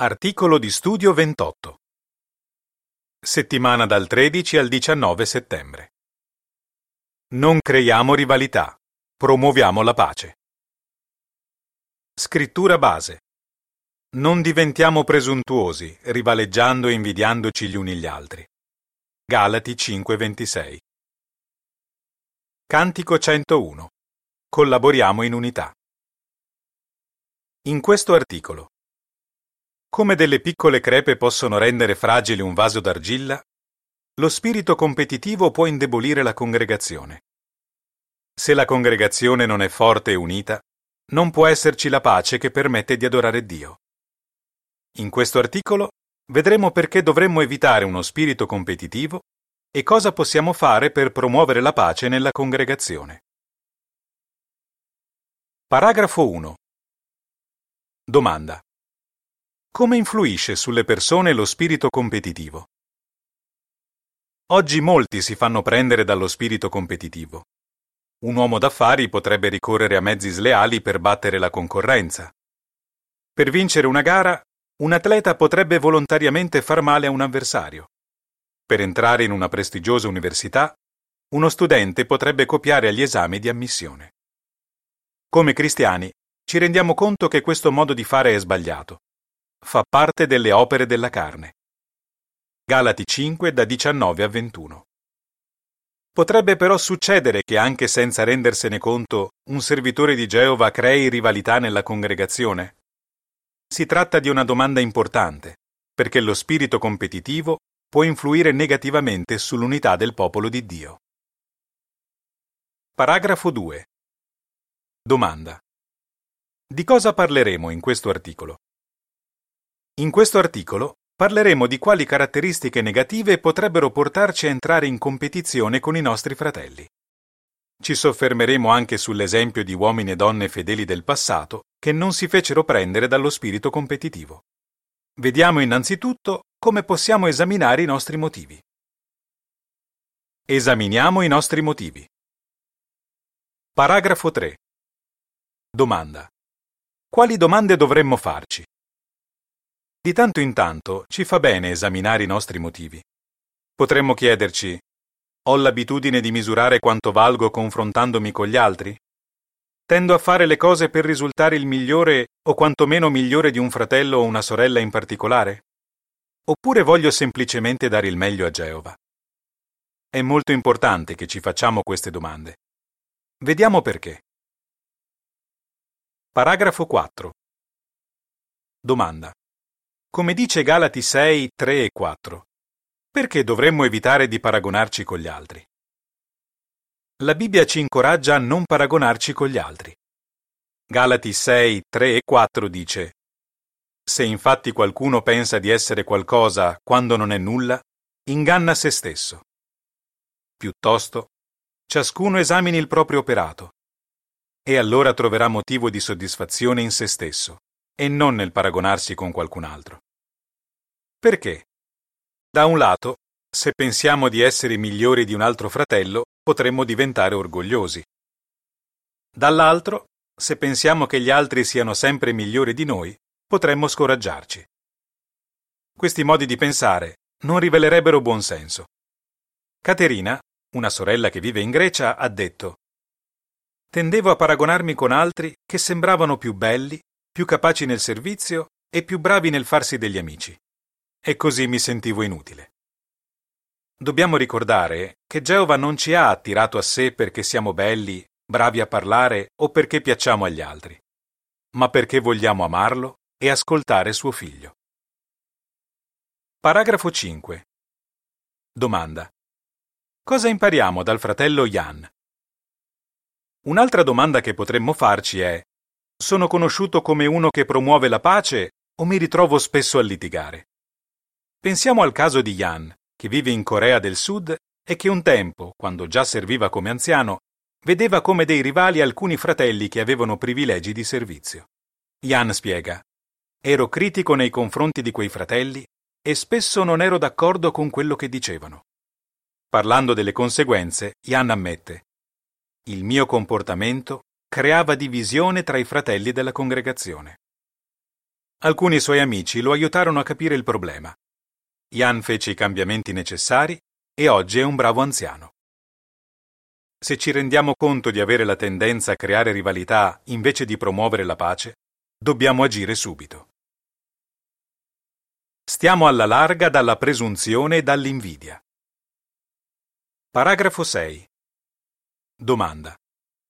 Articolo di studio 28. Settimana dal 13 al 19 settembre. Non creiamo rivalità, promuoviamo la pace. Scrittura base. Non diventiamo presuntuosi, rivaleggiando e invidiandoci gli uni gli altri. Galati 5:26. Cantico 101. Collaboriamo in unità. In questo articolo come delle piccole crepe possono rendere fragile un vaso d'argilla, lo spirito competitivo può indebolire la congregazione. Se la congregazione non è forte e unita, non può esserci la pace che permette di adorare Dio. In questo articolo vedremo perché dovremmo evitare uno spirito competitivo e cosa possiamo fare per promuovere la pace nella congregazione. Paragrafo 1. Domanda. Come influisce sulle persone lo spirito competitivo? Oggi molti si fanno prendere dallo spirito competitivo. Un uomo d'affari potrebbe ricorrere a mezzi sleali per battere la concorrenza. Per vincere una gara, un atleta potrebbe volontariamente far male a un avversario. Per entrare in una prestigiosa università, uno studente potrebbe copiare agli esami di ammissione. Come cristiani, ci rendiamo conto che questo modo di fare è sbagliato fa parte delle opere della carne. Galati 5 da 19 a 21. Potrebbe però succedere che anche senza rendersene conto un servitore di Geova crei rivalità nella congregazione? Si tratta di una domanda importante, perché lo spirito competitivo può influire negativamente sull'unità del popolo di Dio. Paragrafo 2. Domanda. Di cosa parleremo in questo articolo? In questo articolo parleremo di quali caratteristiche negative potrebbero portarci a entrare in competizione con i nostri fratelli. Ci soffermeremo anche sull'esempio di uomini e donne fedeli del passato che non si fecero prendere dallo spirito competitivo. Vediamo innanzitutto come possiamo esaminare i nostri motivi. Esaminiamo i nostri motivi. Paragrafo 3. Domanda. Quali domande dovremmo farci? Di tanto in tanto ci fa bene esaminare i nostri motivi. Potremmo chiederci, ho l'abitudine di misurare quanto valgo confrontandomi con gli altri? Tendo a fare le cose per risultare il migliore o quantomeno migliore di un fratello o una sorella in particolare? Oppure voglio semplicemente dare il meglio a Geova? È molto importante che ci facciamo queste domande. Vediamo perché. Paragrafo 4. Domanda. Come dice Galati 6, 3 e 4. Perché dovremmo evitare di paragonarci con gli altri? La Bibbia ci incoraggia a non paragonarci con gli altri. Galati 6, 3 e 4 dice Se infatti qualcuno pensa di essere qualcosa quando non è nulla, inganna se stesso. Piuttosto, ciascuno esamini il proprio operato, e allora troverà motivo di soddisfazione in se stesso e non nel paragonarsi con qualcun altro. Perché? Da un lato, se pensiamo di essere migliori di un altro fratello, potremmo diventare orgogliosi. Dall'altro, se pensiamo che gli altri siano sempre migliori di noi, potremmo scoraggiarci. Questi modi di pensare non rivelerebbero buon senso. Caterina, una sorella che vive in Grecia, ha detto Tendevo a paragonarmi con altri che sembravano più belli, più capaci nel servizio e più bravi nel farsi degli amici. E così mi sentivo inutile. Dobbiamo ricordare che Geova non ci ha attirato a sé perché siamo belli, bravi a parlare o perché piacciamo agli altri, ma perché vogliamo amarlo e ascoltare suo figlio. Paragrafo 5. Domanda. Cosa impariamo dal fratello Jan? Un'altra domanda che potremmo farci è sono conosciuto come uno che promuove la pace o mi ritrovo spesso a litigare? Pensiamo al caso di Yan, che vive in Corea del Sud e che un tempo, quando già serviva come anziano, vedeva come dei rivali alcuni fratelli che avevano privilegi di servizio. Yan spiega: Ero critico nei confronti di quei fratelli e spesso non ero d'accordo con quello che dicevano. Parlando delle conseguenze, Yan ammette: Il mio comportamento creava divisione tra i fratelli della congregazione. Alcuni suoi amici lo aiutarono a capire il problema. Jan fece i cambiamenti necessari e oggi è un bravo anziano. Se ci rendiamo conto di avere la tendenza a creare rivalità invece di promuovere la pace, dobbiamo agire subito. Stiamo alla larga dalla presunzione e dall'invidia. Paragrafo 6. Domanda.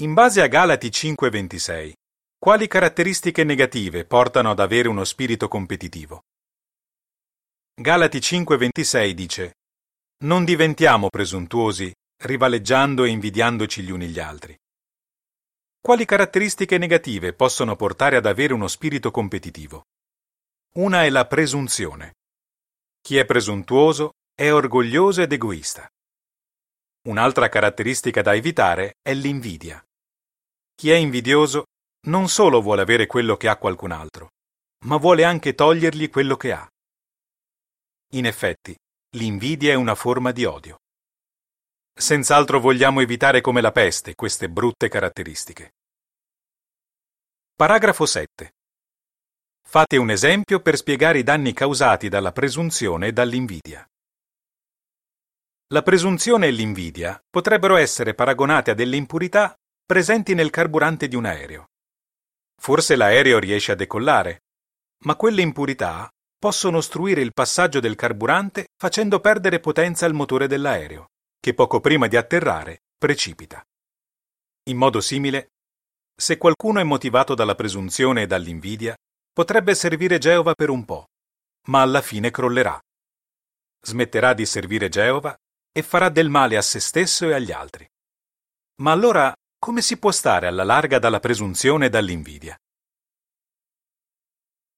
In base a Galati 5:26, quali caratteristiche negative portano ad avere uno spirito competitivo? Galati 5:26 dice: Non diventiamo presuntuosi, rivaleggiando e invidiandoci gli uni gli altri. Quali caratteristiche negative possono portare ad avere uno spirito competitivo? Una è la presunzione. Chi è presuntuoso è orgoglioso ed egoista. Un'altra caratteristica da evitare è l'invidia. Chi è invidioso non solo vuole avere quello che ha qualcun altro, ma vuole anche togliergli quello che ha. In effetti, l'invidia è una forma di odio. Senz'altro vogliamo evitare come la peste queste brutte caratteristiche. Paragrafo 7. Fate un esempio per spiegare i danni causati dalla presunzione e dall'invidia. La presunzione e l'invidia potrebbero essere paragonate a delle impurità presenti nel carburante di un aereo. Forse l'aereo riesce a decollare, ma quelle impurità possono ostruire il passaggio del carburante facendo perdere potenza al motore dell'aereo che poco prima di atterrare precipita. In modo simile, se qualcuno è motivato dalla presunzione e dall'invidia, potrebbe servire Geova per un po', ma alla fine crollerà. Smetterà di servire Geova e farà del male a se stesso e agli altri. Ma allora come si può stare alla larga dalla presunzione e dall'invidia?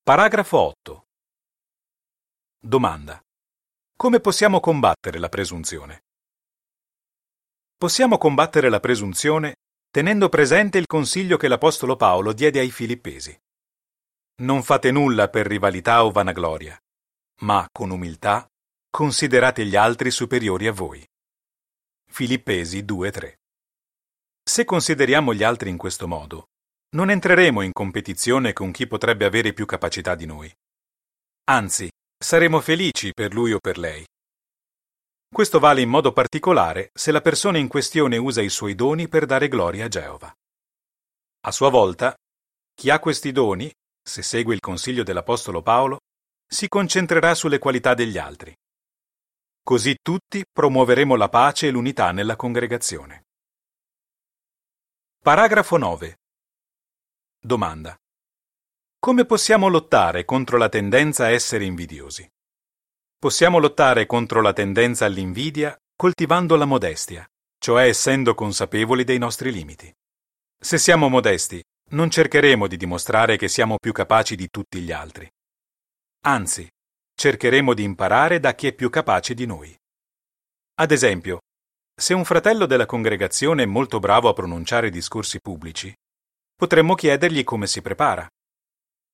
Paragrafo 8. Domanda. Come possiamo combattere la presunzione? Possiamo combattere la presunzione tenendo presente il consiglio che l'Apostolo Paolo diede ai Filippesi. Non fate nulla per rivalità o vanagloria, ma con umiltà considerate gli altri superiori a voi. Filippesi 2:3 Se consideriamo gli altri in questo modo, non entreremo in competizione con chi potrebbe avere più capacità di noi. Anzi, saremo felici per lui o per lei. Questo vale in modo particolare se la persona in questione usa i suoi doni per dare gloria a Geova. A sua volta, chi ha questi doni, se segue il consiglio dell'Apostolo Paolo, si concentrerà sulle qualità degli altri. Così tutti promuoveremo la pace e l'unità nella congregazione. Paragrafo 9. Domanda. Come possiamo lottare contro la tendenza a essere invidiosi? Possiamo lottare contro la tendenza all'invidia coltivando la modestia, cioè essendo consapevoli dei nostri limiti. Se siamo modesti, non cercheremo di dimostrare che siamo più capaci di tutti gli altri. Anzi, cercheremo di imparare da chi è più capace di noi. Ad esempio, se un fratello della congregazione è molto bravo a pronunciare discorsi pubblici, potremmo chiedergli come si prepara.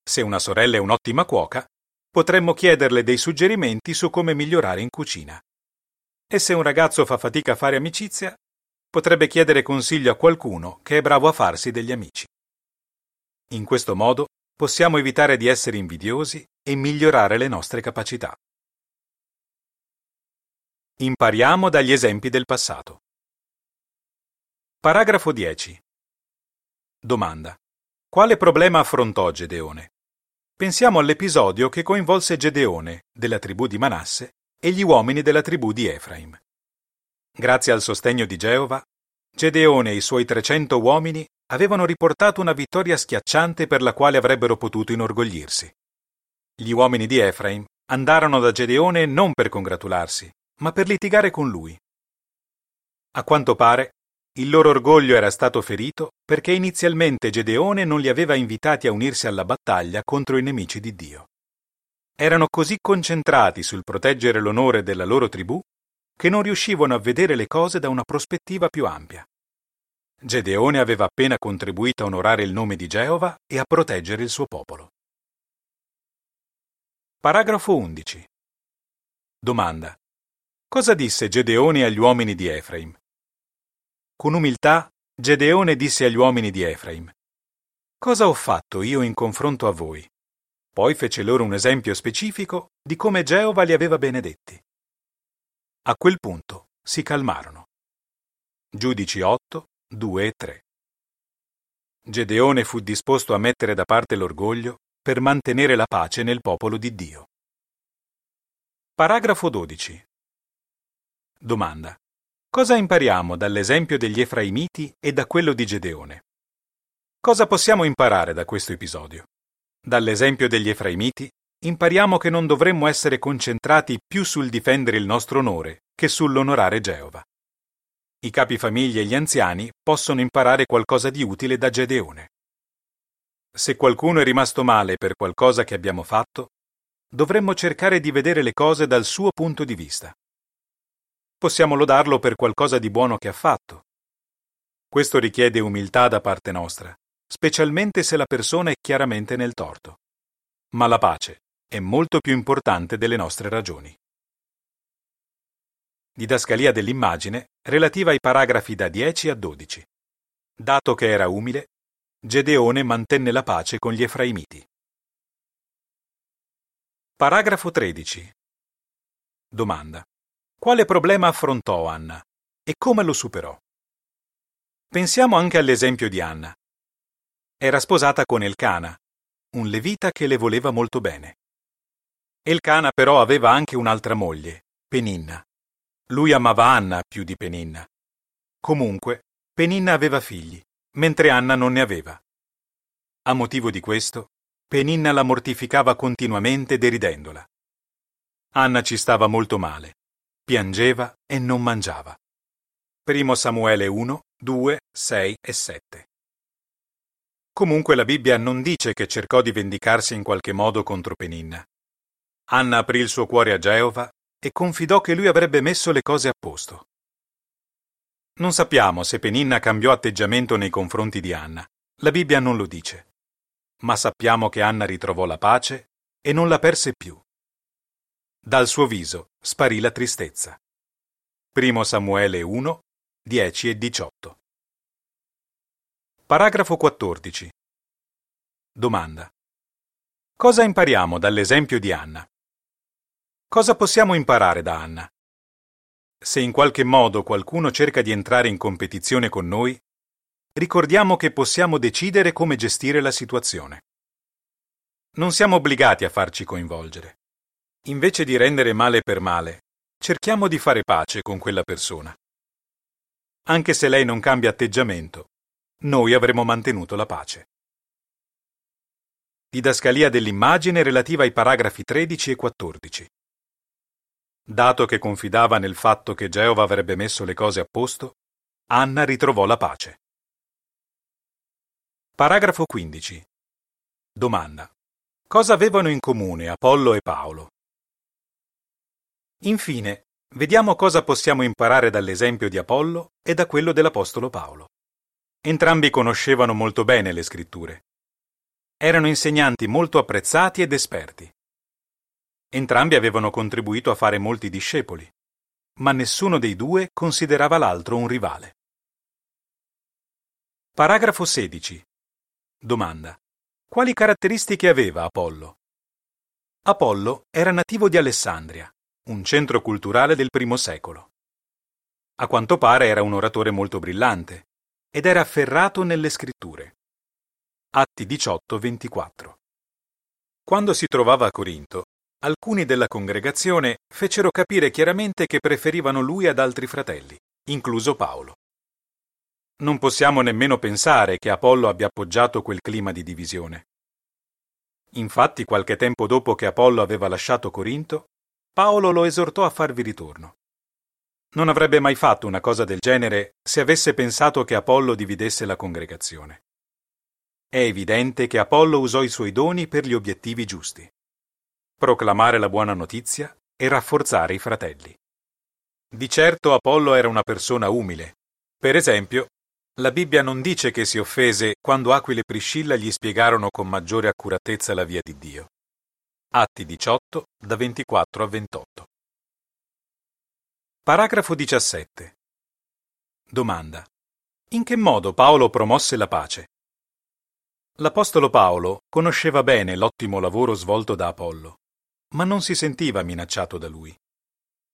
Se una sorella è un'ottima cuoca, potremmo chiederle dei suggerimenti su come migliorare in cucina. E se un ragazzo fa fatica a fare amicizia, potrebbe chiedere consiglio a qualcuno che è bravo a farsi degli amici. In questo modo possiamo evitare di essere invidiosi e migliorare le nostre capacità. Impariamo dagli esempi del passato. Paragrafo 10. Domanda. Quale problema affrontò Gedeone? Pensiamo all'episodio che coinvolse Gedeone, della tribù di Manasse, e gli uomini della tribù di Efraim. Grazie al sostegno di Geova, Gedeone e i suoi 300 uomini avevano riportato una vittoria schiacciante per la quale avrebbero potuto inorgoglirsi. Gli uomini di Efraim andarono da Gedeone non per congratularsi, ma per litigare con lui. A quanto pare, il loro orgoglio era stato ferito perché inizialmente Gedeone non li aveva invitati a unirsi alla battaglia contro i nemici di Dio. Erano così concentrati sul proteggere l'onore della loro tribù che non riuscivano a vedere le cose da una prospettiva più ampia. Gedeone aveva appena contribuito a onorare il nome di Geova e a proteggere il suo popolo. Paragrafo 11. Domanda. Cosa disse Gedeone agli uomini di Efraim? Con umiltà, Gedeone disse agli uomini di Efraim, Cosa ho fatto io in confronto a voi? Poi fece loro un esempio specifico di come Geova li aveva benedetti. A quel punto si calmarono. Giudici 8, 2 e 3. Gedeone fu disposto a mettere da parte l'orgoglio per mantenere la pace nel popolo di Dio. Paragrafo 12. Domanda. Cosa impariamo dall'esempio degli Efraimiti e da quello di Gedeone? Cosa possiamo imparare da questo episodio? Dall'esempio degli Efraimiti impariamo che non dovremmo essere concentrati più sul difendere il nostro onore che sull'onorare Geova. I capi famiglie e gli anziani possono imparare qualcosa di utile da Gedeone. Se qualcuno è rimasto male per qualcosa che abbiamo fatto, dovremmo cercare di vedere le cose dal suo punto di vista possiamo lodarlo per qualcosa di buono che ha fatto. Questo richiede umiltà da parte nostra, specialmente se la persona è chiaramente nel torto. Ma la pace è molto più importante delle nostre ragioni. Didascalia dell'immagine relativa ai paragrafi da 10 a 12. Dato che era umile, Gedeone mantenne la pace con gli Efraimiti. Paragrafo 13. Domanda. Quale problema affrontò Anna e come lo superò? Pensiamo anche all'esempio di Anna. Era sposata con Elcana, un levita che le voleva molto bene. Elcana però aveva anche un'altra moglie, Peninna. Lui amava Anna più di Peninna. Comunque, Peninna aveva figli, mentre Anna non ne aveva. A motivo di questo, Peninna la mortificava continuamente deridendola. Anna ci stava molto male piangeva e non mangiava. Primo Samuele 1, 2, 6 e 7. Comunque la Bibbia non dice che cercò di vendicarsi in qualche modo contro Peninna. Anna aprì il suo cuore a Geova e confidò che lui avrebbe messo le cose a posto. Non sappiamo se Peninna cambiò atteggiamento nei confronti di Anna. La Bibbia non lo dice. Ma sappiamo che Anna ritrovò la pace e non la perse più. Dal suo viso sparì la tristezza. Primo Samuele 1, 10 e 18. Paragrafo 14. Domanda. Cosa impariamo dall'esempio di Anna? Cosa possiamo imparare da Anna? Se in qualche modo qualcuno cerca di entrare in competizione con noi, ricordiamo che possiamo decidere come gestire la situazione. Non siamo obbligati a farci coinvolgere. Invece di rendere male per male, cerchiamo di fare pace con quella persona. Anche se lei non cambia atteggiamento, noi avremo mantenuto la pace. Didascalia dell'immagine relativa ai paragrafi 13 e 14. Dato che confidava nel fatto che Geova avrebbe messo le cose a posto, Anna ritrovò la pace. Paragrafo 15. Domanda. Cosa avevano in comune Apollo e Paolo? Infine, vediamo cosa possiamo imparare dall'esempio di Apollo e da quello dell'Apostolo Paolo. Entrambi conoscevano molto bene le scritture. Erano insegnanti molto apprezzati ed esperti. Entrambi avevano contribuito a fare molti discepoli, ma nessuno dei due considerava l'altro un rivale. Paragrafo 16. Domanda. Quali caratteristiche aveva Apollo? Apollo era nativo di Alessandria un centro culturale del primo secolo. A quanto pare era un oratore molto brillante ed era afferrato nelle scritture. Atti 18-24. Quando si trovava a Corinto, alcuni della congregazione fecero capire chiaramente che preferivano lui ad altri fratelli, incluso Paolo. Non possiamo nemmeno pensare che Apollo abbia appoggiato quel clima di divisione. Infatti, qualche tempo dopo che Apollo aveva lasciato Corinto, Paolo lo esortò a farvi ritorno. Non avrebbe mai fatto una cosa del genere se avesse pensato che Apollo dividesse la congregazione. È evidente che Apollo usò i suoi doni per gli obiettivi giusti. Proclamare la buona notizia e rafforzare i fratelli. Di certo Apollo era una persona umile. Per esempio, la Bibbia non dice che si offese quando Aquile e Priscilla gli spiegarono con maggiore accuratezza la via di Dio. Atti 18, da 24 a 28. Paragrafo 17. Domanda. In che modo Paolo promosse la pace? L'Apostolo Paolo conosceva bene l'ottimo lavoro svolto da Apollo, ma non si sentiva minacciato da lui.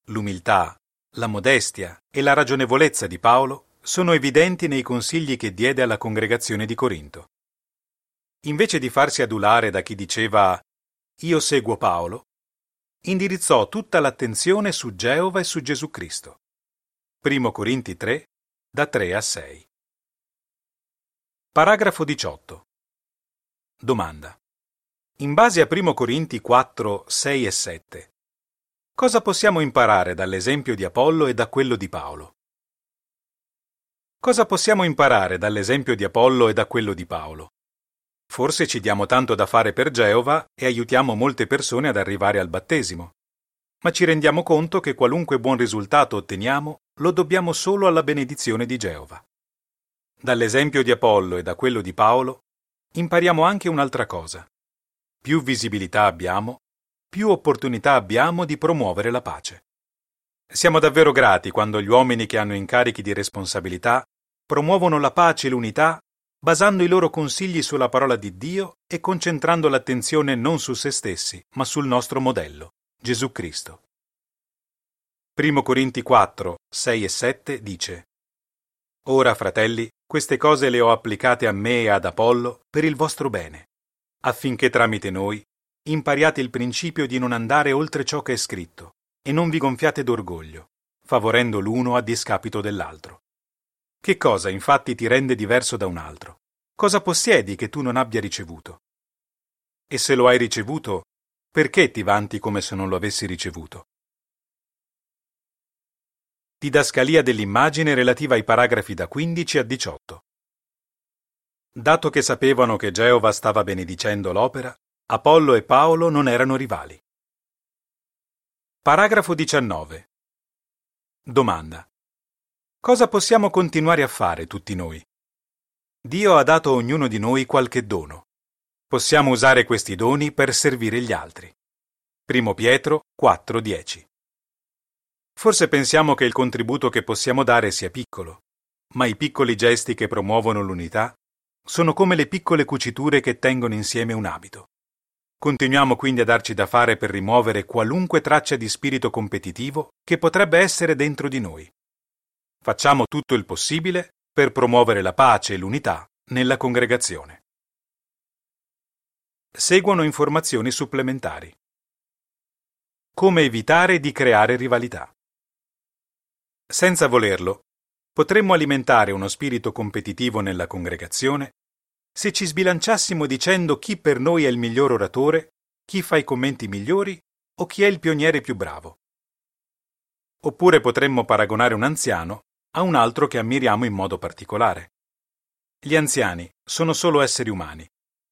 L'umiltà, la modestia e la ragionevolezza di Paolo sono evidenti nei consigli che diede alla congregazione di Corinto. Invece di farsi adulare da chi diceva Io seguo Paolo, indirizzò tutta l'attenzione su Geova e su Gesù Cristo. 1 Corinti 3, da 3 a 6. Paragrafo 18. Domanda. In base a 1 Corinti 4, 6 e 7, cosa possiamo imparare dall'esempio di Apollo e da quello di Paolo? Cosa possiamo imparare dall'esempio di Apollo e da quello di Paolo? Forse ci diamo tanto da fare per Geova e aiutiamo molte persone ad arrivare al battesimo. Ma ci rendiamo conto che qualunque buon risultato otteniamo lo dobbiamo solo alla benedizione di Geova. Dall'esempio di Apollo e da quello di Paolo impariamo anche un'altra cosa. Più visibilità abbiamo, più opportunità abbiamo di promuovere la pace. Siamo davvero grati quando gli uomini che hanno incarichi di responsabilità promuovono la pace e l'unità basando i loro consigli sulla parola di Dio e concentrando l'attenzione non su se stessi, ma sul nostro modello, Gesù Cristo. 1 Corinti 4, 6 e 7 dice Ora, fratelli, queste cose le ho applicate a me e ad Apollo per il vostro bene, affinché tramite noi impariate il principio di non andare oltre ciò che è scritto e non vi gonfiate d'orgoglio, favorendo l'uno a discapito dell'altro. Che cosa infatti ti rende diverso da un altro? Cosa possiedi che tu non abbia ricevuto? E se lo hai ricevuto, perché ti vanti come se non lo avessi ricevuto? Didascalia dell'immagine relativa ai paragrafi da 15 a 18. Dato che sapevano che Geova stava benedicendo l'opera, Apollo e Paolo non erano rivali. Paragrafo 19. Domanda. Cosa possiamo continuare a fare tutti noi? Dio ha dato a ognuno di noi qualche dono. Possiamo usare questi doni per servire gli altri. 1 Pietro 4:10. Forse pensiamo che il contributo che possiamo dare sia piccolo, ma i piccoli gesti che promuovono l'unità sono come le piccole cuciture che tengono insieme un abito. Continuiamo quindi a darci da fare per rimuovere qualunque traccia di spirito competitivo che potrebbe essere dentro di noi. Facciamo tutto il possibile per promuovere la pace e l'unità nella congregazione. Seguono informazioni supplementari. Come evitare di creare rivalità. Senza volerlo, potremmo alimentare uno spirito competitivo nella congregazione se ci sbilanciassimo dicendo chi per noi è il miglior oratore, chi fa i commenti migliori o chi è il pioniere più bravo. Oppure potremmo paragonare un anziano a un altro che ammiriamo in modo particolare. Gli anziani sono solo esseri umani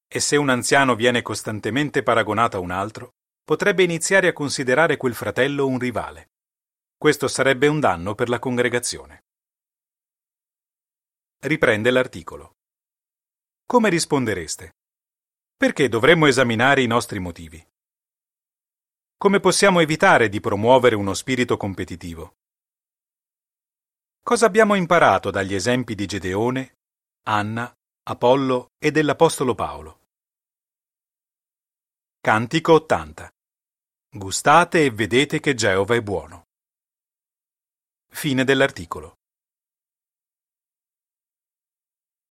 e se un anziano viene costantemente paragonato a un altro, potrebbe iniziare a considerare quel fratello un rivale. Questo sarebbe un danno per la congregazione. Riprende l'articolo. Come rispondereste? Perché dovremmo esaminare i nostri motivi? Come possiamo evitare di promuovere uno spirito competitivo? Cosa abbiamo imparato dagli esempi di Gedeone, Anna, Apollo e dell'Apostolo Paolo? Cantico 80. Gustate e vedete che Geova è buono. Fine dell'articolo.